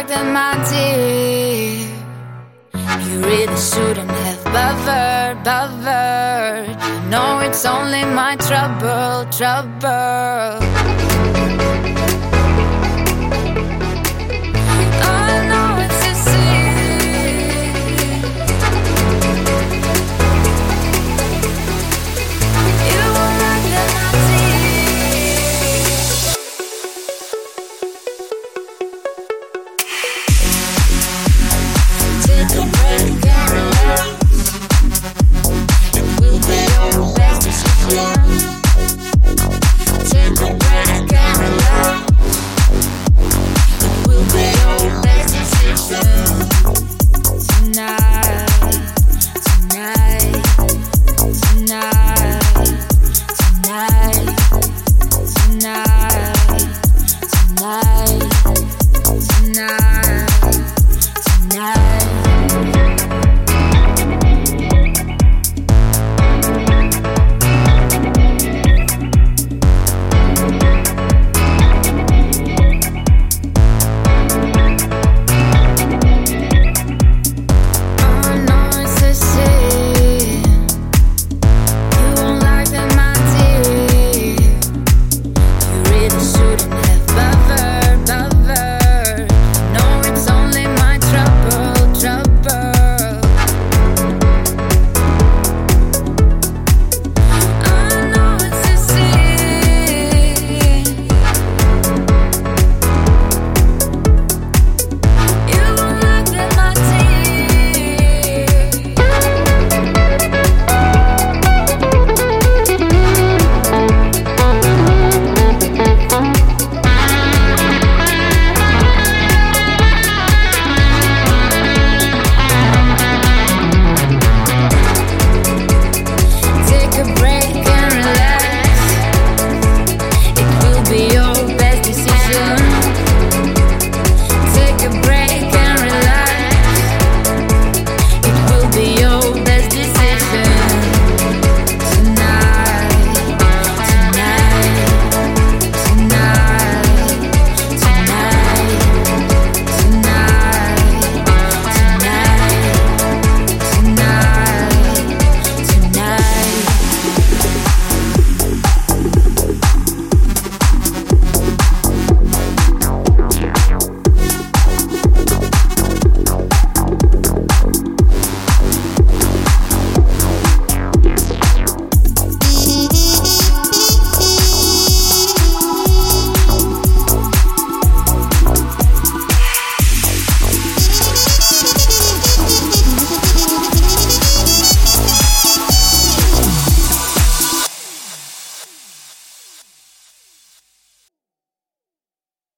fact that my dear You really shouldn't have bothered, bothered. You know it's only my trouble, trouble. Take